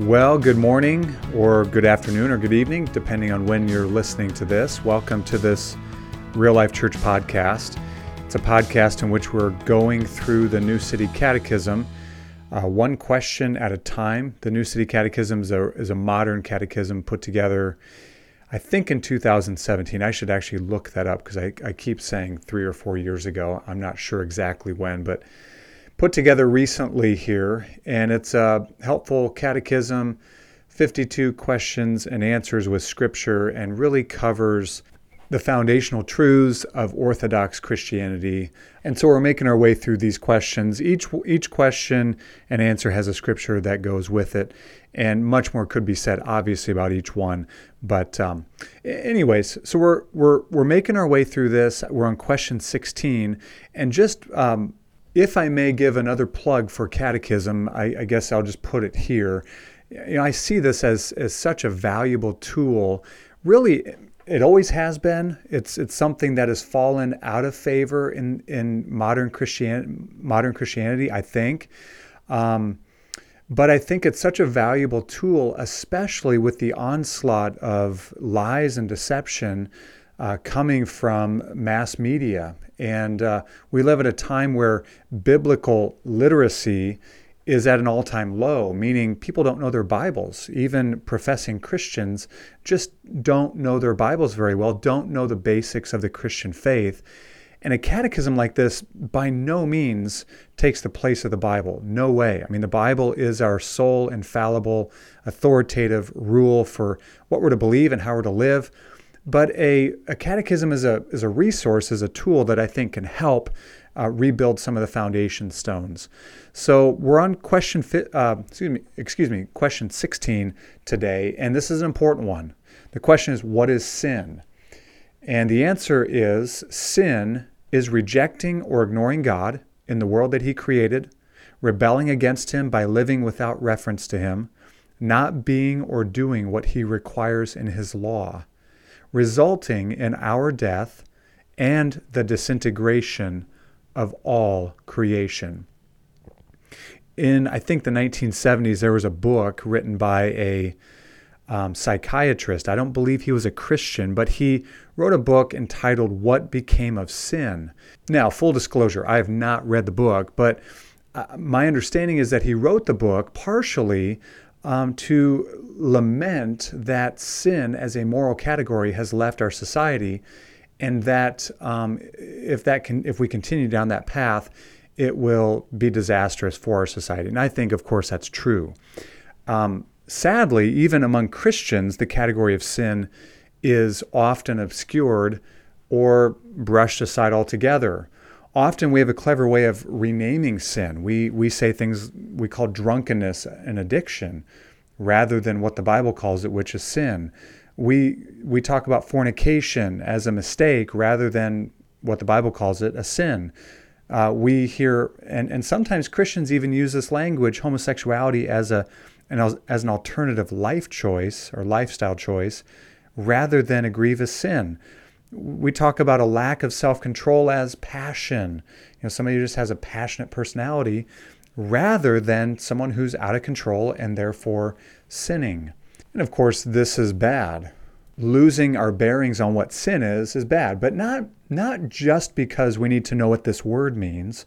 Well, good morning, or good afternoon, or good evening, depending on when you're listening to this. Welcome to this Real Life Church podcast. It's a podcast in which we're going through the New City Catechism, uh, one question at a time. The New City Catechism is a, is a modern catechism put together, I think, in 2017. I should actually look that up because I, I keep saying three or four years ago. I'm not sure exactly when, but put together recently here, and it's a helpful catechism, 52 questions and answers with scripture, and really covers the foundational truths of Orthodox Christianity. And so we're making our way through these questions. Each each question and answer has a scripture that goes with it, and much more could be said, obviously, about each one. But um, anyways, so we're we're we're making our way through this. We're on question 16, and just um, if I may give another plug for catechism, I, I, guess I'll just put it here. You know, I see this as, as such a valuable tool. Really, it always has been. It's it's something that has fallen out of favor in in modern Christian modern Christianity. I think. Um, but I think it's such a valuable tool, especially with the onslaught of lies and deception uh, coming from mass media and uh, we live at a time where biblical literacy is at an all time low, meaning people don't know their Bibles. Even professing Christians just don't know their Bibles very well, don't know the basics of the Christian faith. And a catechism like this by no means takes the place of the Bible. No way. I mean, the Bible is our sole, infallible, authoritative rule for what we're to believe and how we're to live. But a, a catechism is a, is a resource, is a tool that I think can help uh, rebuild some of the foundation stones. So we're on question, fi- uh, excuse me, excuse me, question 16 today, and this is an important one. The question is, what is sin? And the answer is sin is rejecting or ignoring God in the world that He created, rebelling against Him by living without reference to Him, not being or doing what He requires in His law resulting in our death and the disintegration of all creation. In, I think, the 1970s, there was a book written by a um, psychiatrist. I don't believe he was a Christian, but he wrote a book entitled What Became of Sin. Now, full disclosure, I have not read the book, but uh, my understanding is that he wrote the book partially um, to lament that sin as a moral category has left our society, and that um, if that can, if we continue down that path, it will be disastrous for our society. And I think, of course, that's true. Um, sadly, even among Christians, the category of sin is often obscured or brushed aside altogether often we have a clever way of renaming sin. We, we say things we call drunkenness an addiction rather than what the Bible calls it, which is sin. We, we talk about fornication as a mistake rather than what the Bible calls it, a sin. Uh, we hear, and, and sometimes Christians even use this language, homosexuality, as, a, an, as an alternative life choice or lifestyle choice rather than a grievous sin we talk about a lack of self-control as passion. You know, somebody who just has a passionate personality rather than someone who's out of control and therefore sinning. And of course, this is bad. Losing our bearings on what sin is is bad, but not not just because we need to know what this word means,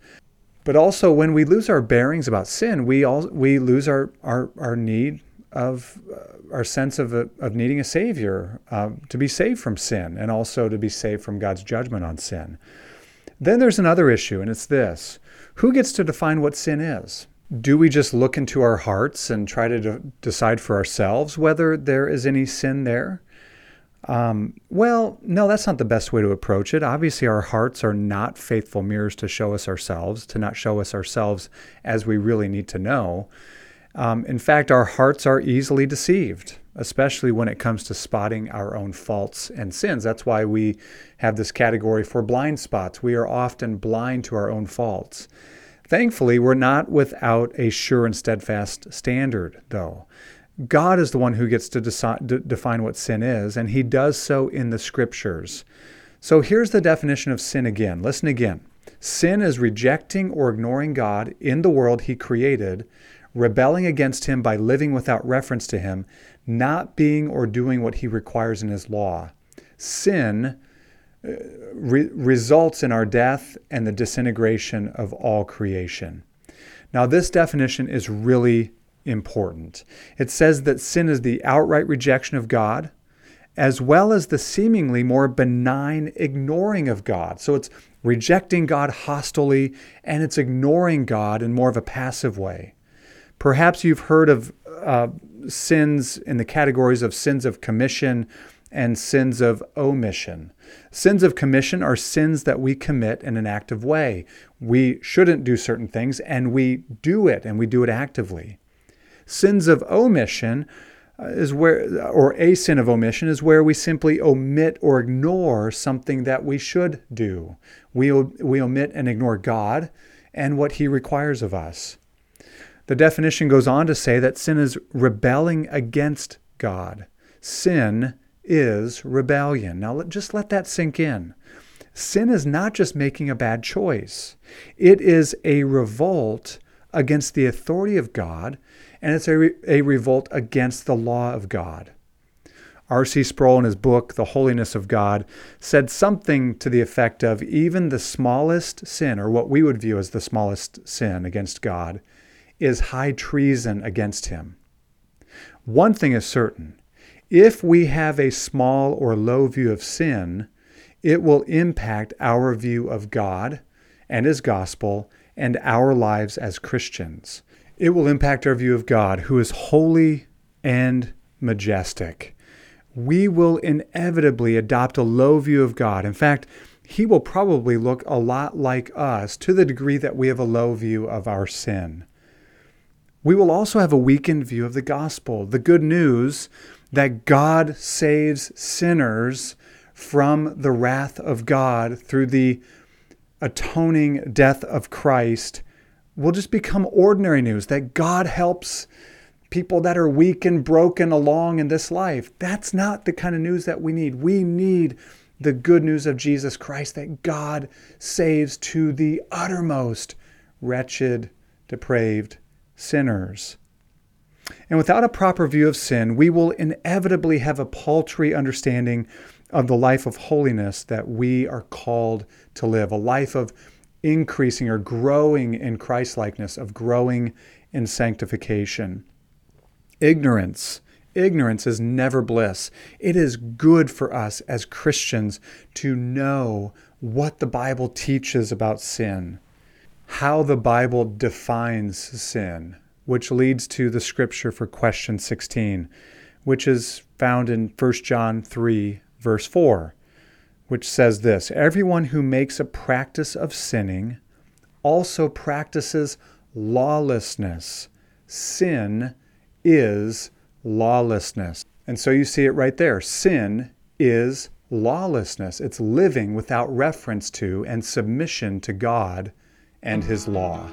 but also when we lose our bearings about sin, we all we lose our our, our need of uh, our sense of, a, of needing a Savior uh, to be saved from sin and also to be saved from God's judgment on sin. Then there's another issue, and it's this who gets to define what sin is? Do we just look into our hearts and try to de- decide for ourselves whether there is any sin there? Um, well, no, that's not the best way to approach it. Obviously, our hearts are not faithful mirrors to show us ourselves, to not show us ourselves as we really need to know. Um, in fact, our hearts are easily deceived, especially when it comes to spotting our own faults and sins. That's why we have this category for blind spots. We are often blind to our own faults. Thankfully, we're not without a sure and steadfast standard, though. God is the one who gets to decide, d- define what sin is, and He does so in the scriptures. So here's the definition of sin again. Listen again. Sin is rejecting or ignoring God in the world He created rebelling against Him by living without reference to Him, not being or doing what He requires in His law. Sin uh, re- results in our death and the disintegration of all creation. Now, this definition is really important. It says that sin is the outright rejection of God, as well as the seemingly more benign ignoring of God. So it's rejecting God hostilely and it's ignoring God in more of a passive way. Perhaps you've heard of uh, sins in the categories of sins of commission and sins of omission. Sins of commission are sins that we commit in an active way. We shouldn't do certain things and we do it and we do it actively. Sins of omission uh, is where, or a sin of omission is where we simply omit or ignore something that we should do. We, we omit and ignore God and what He requires of us. The definition goes on to say that sin is rebelling against God. Sin is rebellion. Now, just let that sink in. Sin is not just making a bad choice, it is a revolt against the authority of God and it's a, re- a revolt against the law of God. R.C. Sproul, in his book, The Holiness of God, said something to the effect of even the smallest sin, or what we would view as the smallest sin against God, is high treason against Him. One thing is certain if we have a small or low view of sin, it will impact our view of God and His gospel and our lives as Christians. It will impact our view of God, who is holy and majestic. We will inevitably adopt a low view of God. In fact, he will probably look a lot like us to the degree that we have a low view of our sin. We will also have a weakened view of the gospel, the good news that God saves sinners from the wrath of God through the atoning death of Christ will just become ordinary news that God helps people that are weak and broken along in this life. That's not the kind of news that we need. We need the good news of Jesus Christ that God saves to the uttermost wretched, depraved sinners. And without a proper view of sin, we will inevitably have a paltry understanding of the life of holiness that we are called to live, a life of increasing or growing in Christlikeness, of growing in sanctification. Ignorance. Ignorance is never bliss. It is good for us as Christians to know what the Bible teaches about sin, how the Bible defines sin, which leads to the scripture for question 16, which is found in 1 John 3, verse 4 which says this Everyone who makes a practice of sinning also practices lawlessness. Sin is lawlessness. And so you see it right there. Sin is lawlessness. It's living without reference to and submission to God and His law.